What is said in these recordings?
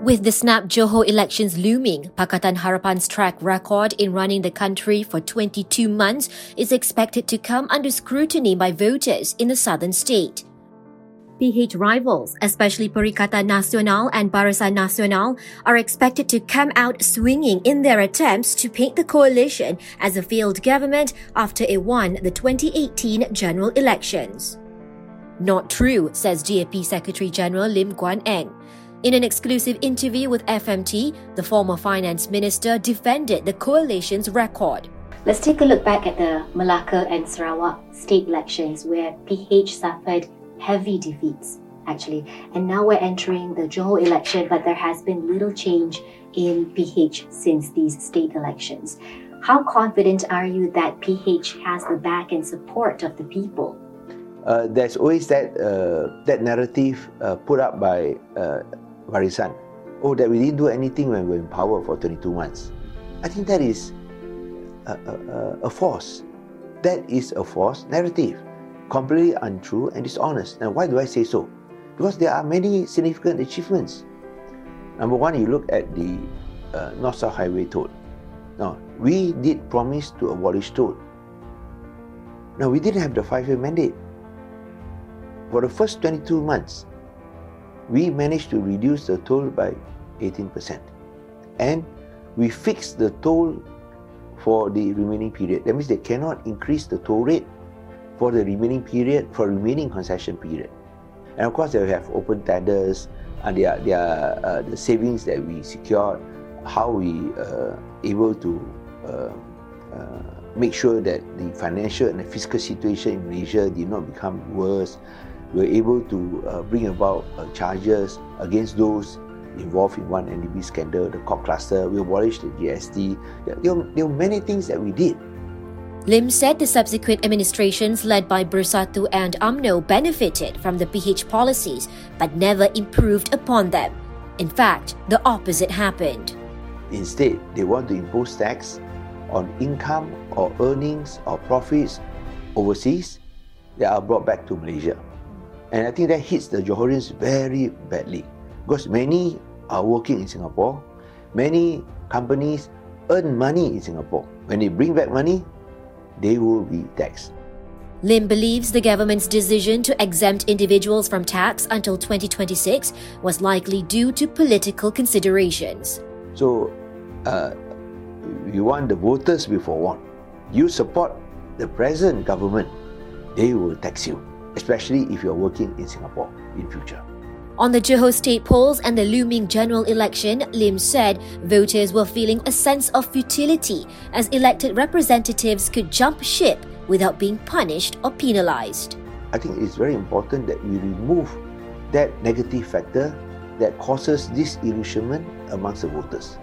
With the snap Johor elections looming, Pakatan Harapan's track record in running the country for 22 months is expected to come under scrutiny by voters in the southern state. PH rivals, especially Perikatan Nasional and Barisan Nasional, are expected to come out swinging in their attempts to paint the coalition as a failed government after it won the 2018 general elections. Not true, says DAP Secretary General Lim Guan Eng. In an exclusive interview with FMT, the former finance minister defended the coalition's record. Let's take a look back at the Malacca and Sarawak state elections where PH suffered heavy defeats, actually. And now we're entering the Johor election, but there has been little change in PH since these state elections. How confident are you that PH has the back and support of the people? Uh, there's always that uh, that narrative uh, put up by Barisan, oh, that we didn't do anything when we were in power for 22 months. I think that is a, a, a false. That is a false narrative, completely untrue and dishonest. Now, why do I say so? Because there are many significant achievements. Number one, you look at the uh, North South Highway toll. Now, we did promise to abolish toll. Now, we didn't have the five year mandate. For the first 22 months, we managed to reduce the toll by 18%. And we fixed the toll for the remaining period. That means they cannot increase the toll rate for the remaining period, for remaining concession period. And of course, they have open tenders and their, their, uh, the savings that we secured, how we uh, able to uh, uh, make sure that the financial and the fiscal situation in Malaysia did not become worse we were able to uh, bring about uh, charges against those involved in one MDB scandal, the court cluster. We abolished the GST. There, were, there were many things that we did. Lim said the subsequent administrations led by Bersatu and UMNO benefited from the PH policies but never improved upon them. In fact, the opposite happened. Instead, they want to impose tax on income or earnings or profits overseas that are brought back to Malaysia. And I think that hits the Johorians very badly because many are working in Singapore, many companies earn money in Singapore. When they bring back money, they will be taxed. Lim believes the government's decision to exempt individuals from tax until 2026 was likely due to political considerations. So, uh, you want the voters before one. You support the present government, they will tax you especially if you're working in Singapore in future. On the Johor state polls and the looming general election, Lim said voters were feeling a sense of futility as elected representatives could jump ship without being punished or penalized. I think it's very important that we remove that negative factor that causes disillusionment amongst the voters.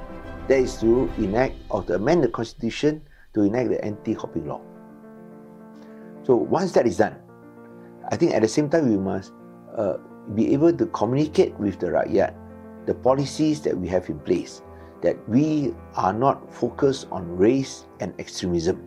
That is to enact or to amend the constitution to enact the anti-hopping law. So once that is done, I think at the same time, we must uh, be able to communicate with the rakyat the policies that we have in place, that we are not focused on race and extremism.